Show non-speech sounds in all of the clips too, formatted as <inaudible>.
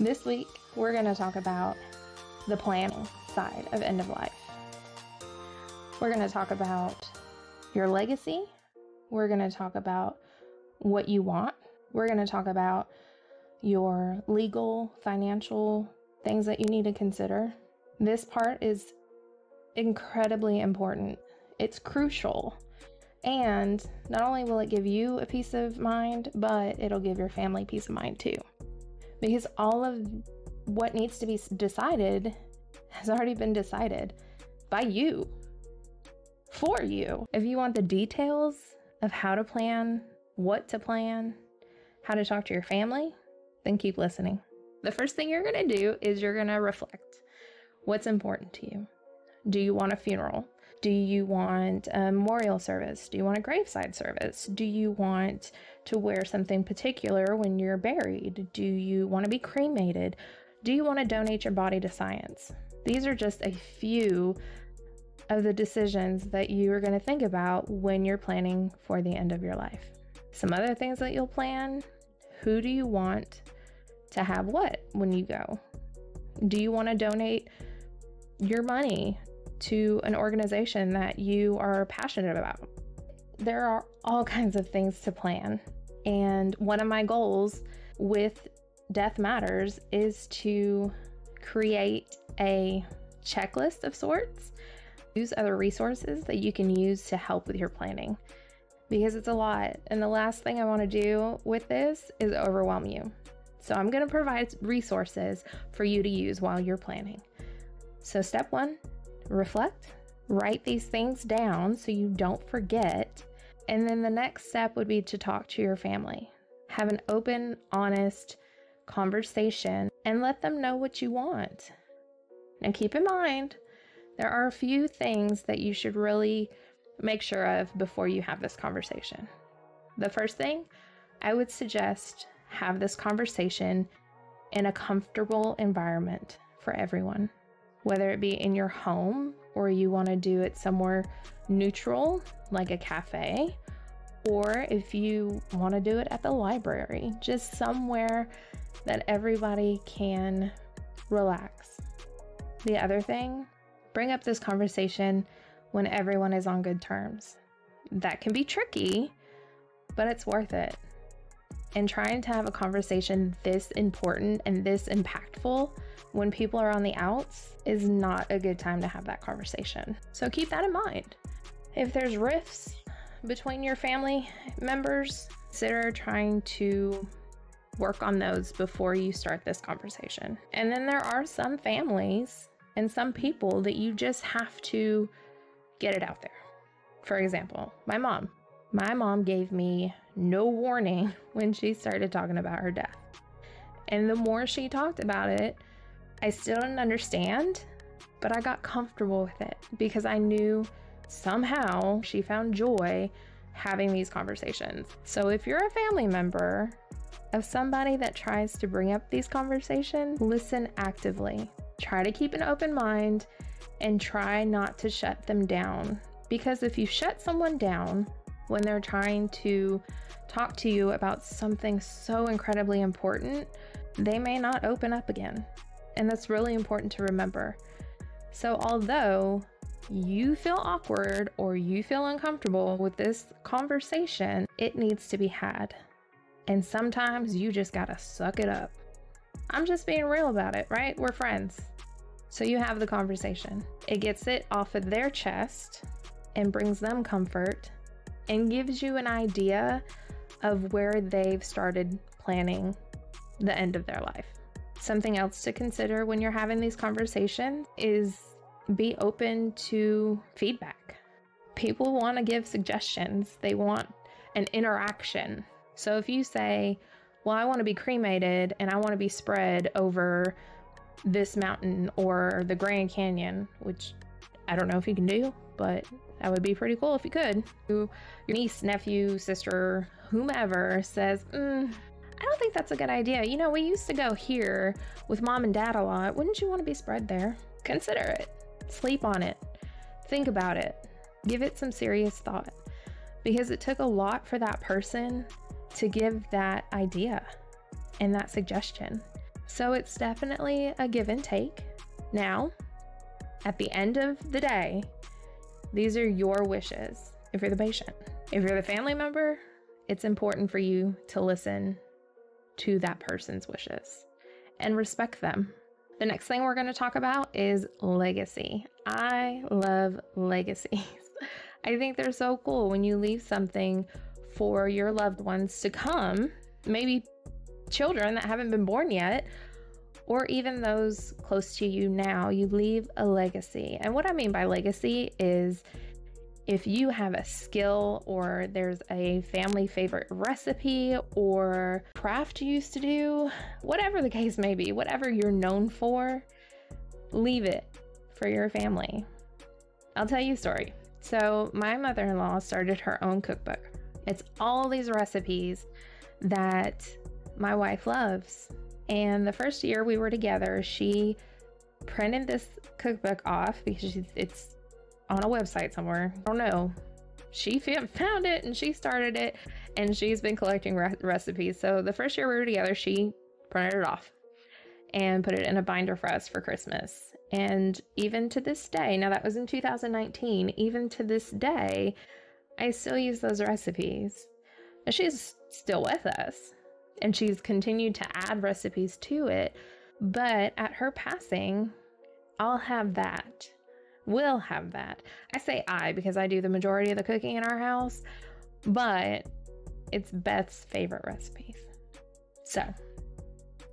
This week, we're going to talk about the planning side of end of life. We're going to talk about your legacy. We're going to talk about what you want. We're going to talk about your legal, financial things that you need to consider. This part is incredibly important. It's crucial. And not only will it give you a peace of mind, but it'll give your family peace of mind too because all of what needs to be decided has already been decided by you for you. If you want the details of how to plan, what to plan, how to talk to your family, then keep listening. The first thing you're going to do is you're going to reflect what's important to you. Do you want a funeral? Do you want a memorial service? Do you want a graveside service? Do you want to wear something particular when you're buried? Do you want to be cremated? Do you want to donate your body to science? These are just a few of the decisions that you are going to think about when you're planning for the end of your life. Some other things that you'll plan who do you want to have what when you go? Do you want to donate your money to an organization that you are passionate about. There are all kinds of things to plan. And one of my goals with Death Matters is to create a checklist of sorts, use other resources that you can use to help with your planning because it's a lot. And the last thing I want to do with this is overwhelm you. So I'm going to provide resources for you to use while you're planning. So, step one reflect, write these things down so you don't forget. And then the next step would be to talk to your family. Have an open, honest conversation and let them know what you want. Now, keep in mind, there are a few things that you should really make sure of before you have this conversation. The first thing I would suggest have this conversation in a comfortable environment for everyone whether it be in your home or you want to do it somewhere neutral, like a cafe, or if you want to do it at the library, just somewhere that everybody can relax. The other thing, bring up this conversation when everyone is on good terms. That can be tricky, but it's worth it. And trying to have a conversation this important and this impactful when people are on the outs is not a good time to have that conversation. So keep that in mind. If there's rifts between your family members, consider trying to work on those before you start this conversation. And then there are some families and some people that you just have to get it out there. For example, my mom. My mom gave me no warning <laughs> when she started talking about her death. And the more she talked about it, I still didn't understand, but I got comfortable with it because I knew somehow she found joy having these conversations. So if you're a family member of somebody that tries to bring up these conversations, listen actively. Try to keep an open mind and try not to shut them down. Because if you shut someone down when they're trying to talk to you about something so incredibly important, they may not open up again. And that's really important to remember. So, although you feel awkward or you feel uncomfortable with this conversation, it needs to be had. And sometimes you just gotta suck it up. I'm just being real about it, right? We're friends. So you have the conversation. It gets it off of their chest and brings them comfort and gives you an idea of where they've started planning the end of their life. Something else to consider when you're having these conversations is be open to feedback. People want to give suggestions, they want an interaction. So if you say, Well, I want to be cremated and I want to be spread over this mountain or the Grand Canyon, which I don't know if you can do, but that would be pretty cool if you could. Your niece, nephew, sister, whomever says, mm, I don't think that's a good idea. You know, we used to go here with mom and dad a lot. Wouldn't you want to be spread there? Consider it. Sleep on it. Think about it. Give it some serious thought because it took a lot for that person to give that idea and that suggestion. So it's definitely a give and take. Now, at the end of the day, these are your wishes if you're the patient. If you're the family member, it's important for you to listen to that person's wishes and respect them. The next thing we're going to talk about is legacy. I love legacies. <laughs> I think they're so cool when you leave something for your loved ones to come, maybe children that haven't been born yet, or even those close to you now. You leave a legacy. And what I mean by legacy is if you have a skill or there's a family favorite recipe or craft you used to do, whatever the case may be, whatever you're known for, leave it for your family. I'll tell you a story. So, my mother in law started her own cookbook. It's all these recipes that my wife loves. And the first year we were together, she printed this cookbook off because it's on a website somewhere. I don't know. She found it and she started it and she's been collecting re- recipes. So the first year we were together, she printed it off and put it in a binder for us for Christmas. And even to this day, now that was in 2019, even to this day, I still use those recipes. And she's still with us and she's continued to add recipes to it. But at her passing, I'll have that We'll have that. I say I because I do the majority of the cooking in our house, but it's Beth's favorite recipes. So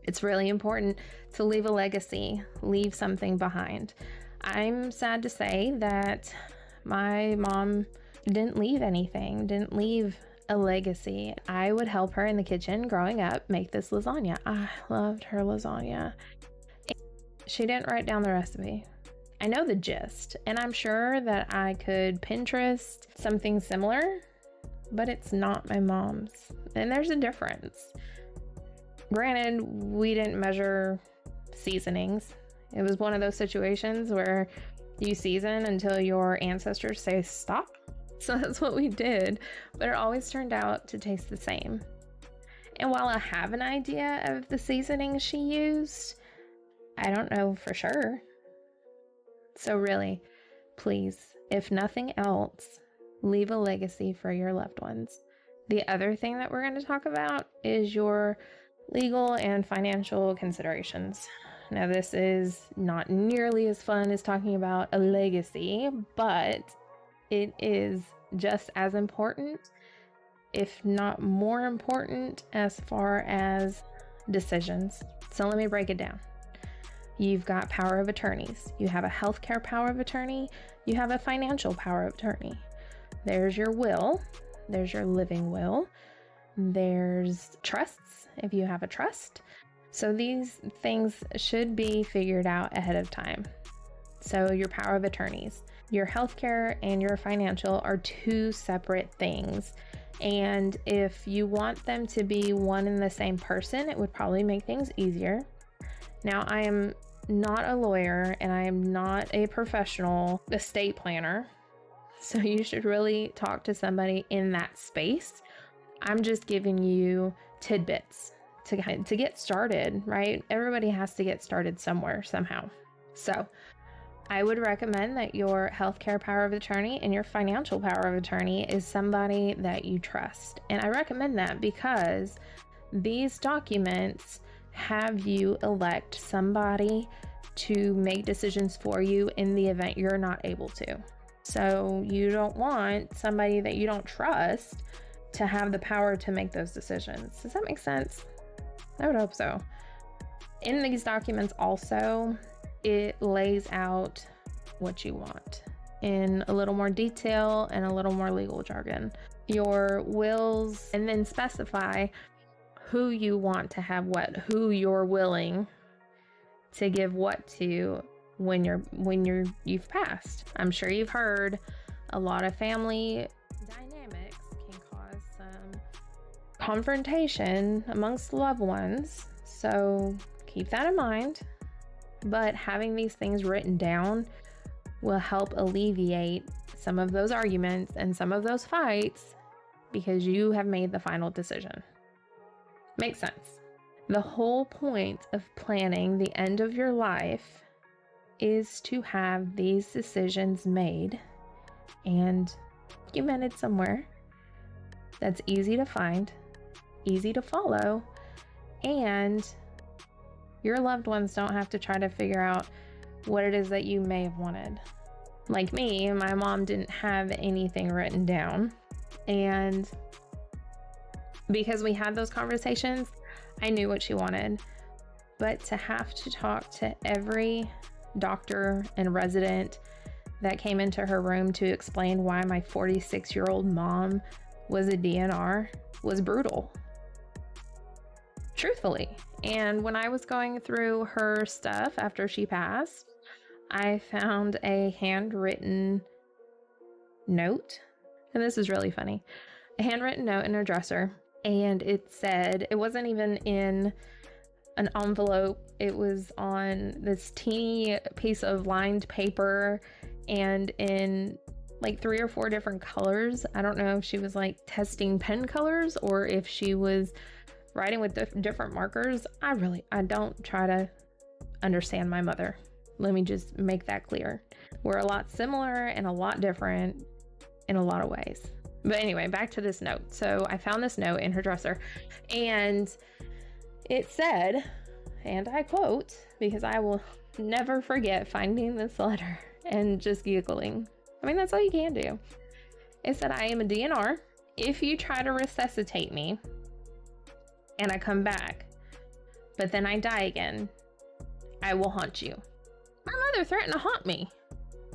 it's really important to leave a legacy, leave something behind. I'm sad to say that my mom didn't leave anything, didn't leave a legacy. I would help her in the kitchen growing up make this lasagna. I loved her lasagna. She didn't write down the recipe. I know the gist, and I'm sure that I could Pinterest something similar, but it's not my mom's. And there's a difference. Granted, we didn't measure seasonings. It was one of those situations where you season until your ancestors say stop. <laughs> So that's what we did, but it always turned out to taste the same. And while I have an idea of the seasoning she used, I don't know for sure. So, really, please, if nothing else, leave a legacy for your loved ones. The other thing that we're going to talk about is your legal and financial considerations. Now, this is not nearly as fun as talking about a legacy, but it is just as important, if not more important, as far as decisions. So, let me break it down. You've got power of attorneys. You have a healthcare power of attorney. You have a financial power of attorney. There's your will. There's your living will. There's trusts, if you have a trust. So these things should be figured out ahead of time. So, your power of attorneys, your healthcare and your financial are two separate things. And if you want them to be one and the same person, it would probably make things easier. Now, I am not a lawyer and I am not a professional estate planner. So you should really talk to somebody in that space. I'm just giving you tidbits to to get started, right? Everybody has to get started somewhere somehow. So, I would recommend that your healthcare power of attorney and your financial power of attorney is somebody that you trust. And I recommend that because these documents have you elect somebody to make decisions for you in the event you're not able to. So you don't want somebody that you don't trust to have the power to make those decisions. Does that make sense? I would hope so. In these documents, also, it lays out what you want in a little more detail and a little more legal jargon. Your wills, and then specify who you want to have what, who you're willing to give what to when you're when you're you've passed. I'm sure you've heard a lot of family dynamics can cause some confrontation amongst loved ones. So keep that in mind. But having these things written down will help alleviate some of those arguments and some of those fights because you have made the final decision. Makes sense. The whole point of planning the end of your life is to have these decisions made and documented somewhere that's easy to find, easy to follow, and your loved ones don't have to try to figure out what it is that you may have wanted. Like me, my mom didn't have anything written down. And because we had those conversations, I knew what she wanted. But to have to talk to every doctor and resident that came into her room to explain why my 46 year old mom was a DNR was brutal. Truthfully. And when I was going through her stuff after she passed, I found a handwritten note. And this is really funny. A handwritten note in her dresser. And it said, it wasn't even in an envelope, it was on this teeny piece of lined paper and in like three or four different colors. I don't know if she was like testing pen colors or if she was writing with dif- different markers. I really I don't try to understand my mother. Let me just make that clear. We're a lot similar and a lot different in a lot of ways. But anyway, back to this note. So I found this note in her dresser and it said, and I quote, because I will never forget finding this letter and just giggling. I mean, that's all you can do. It said, I am a DNR. If you try to resuscitate me and I come back, but then I die again, I will haunt you. My mother threatened to haunt me.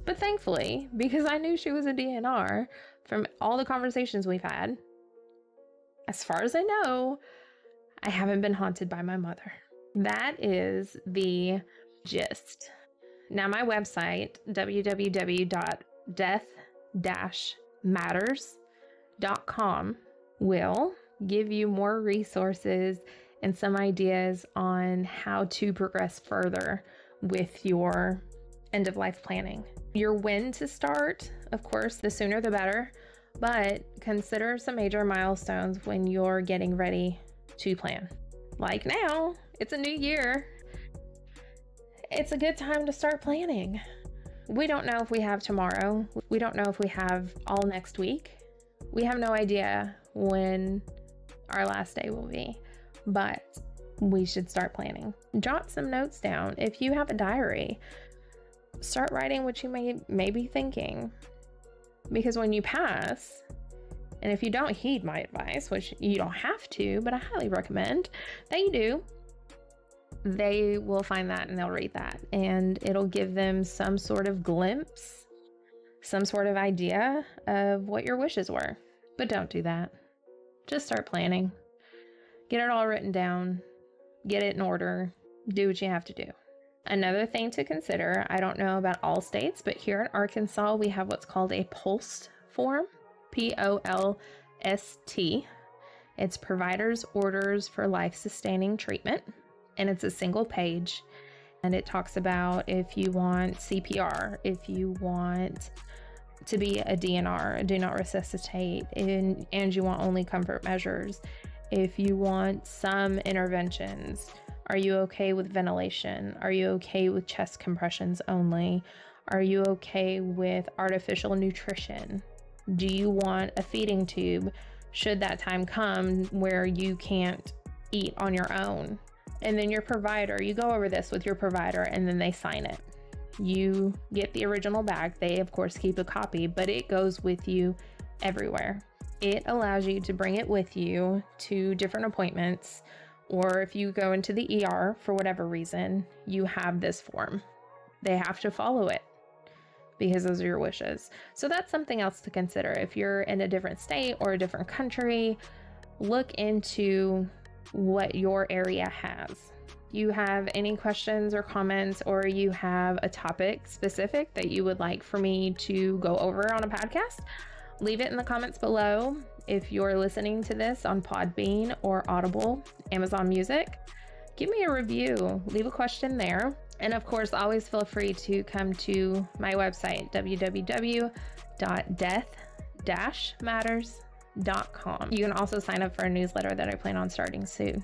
But thankfully, because I knew she was a DNR from all the conversations we've had, as far as I know, I haven't been haunted by my mother. That is the gist. Now, my website, www.death-matters.com, will give you more resources and some ideas on how to progress further with your end of life planning. Your when to start, of course, the sooner the better, but consider some major milestones when you're getting ready to plan. Like now, it's a new year it's a good time to start planning. We don't know if we have tomorrow. We don't know if we have all next week. We have no idea when our last day will be, but we should start planning. Jot some notes down. If you have a diary, start writing what you may, may be thinking. Because when you pass, and if you don't heed my advice, which you don't have to, but I highly recommend that you do, they will find that and they'll read that and it'll give them some sort of glimpse, some sort of idea of what your wishes were. But don't do that. Just start planning. Get it all written down, get it in order, do what you have to do. Another thing to consider I don't know about all states, but here in Arkansas, we have what's called a POLST form P O L S T. It's providers' orders for life sustaining treatment and it's a single page. And it talks about if you want CPR, if you want to be a DNR, do not resuscitate, and, and you want only comfort measures, if you want some interventions, are you okay with ventilation? Are you okay with chest compressions only? Are you okay with artificial nutrition? Do you want a feeding tube should that time come where you can't eat on your own? And then your provider, you go over this with your provider and then they sign it. You get the original bag. They, of course, keep a copy, but it goes with you everywhere. It allows you to bring it with you to different appointments, or if you go into the ER for whatever reason, you have this form. They have to follow it because those are your wishes. So that's something else to consider. If you're in a different state or a different country, look into what your area has. You have any questions or comments, or you have a topic specific that you would like for me to go over on a podcast, leave it in the comments below. If you're listening to this on Podbean or Audible, Amazon Music, give me a review, leave a question there. And of course, always feel free to come to my website, www.death-matters.com. You can also sign up for a newsletter that I plan on starting soon.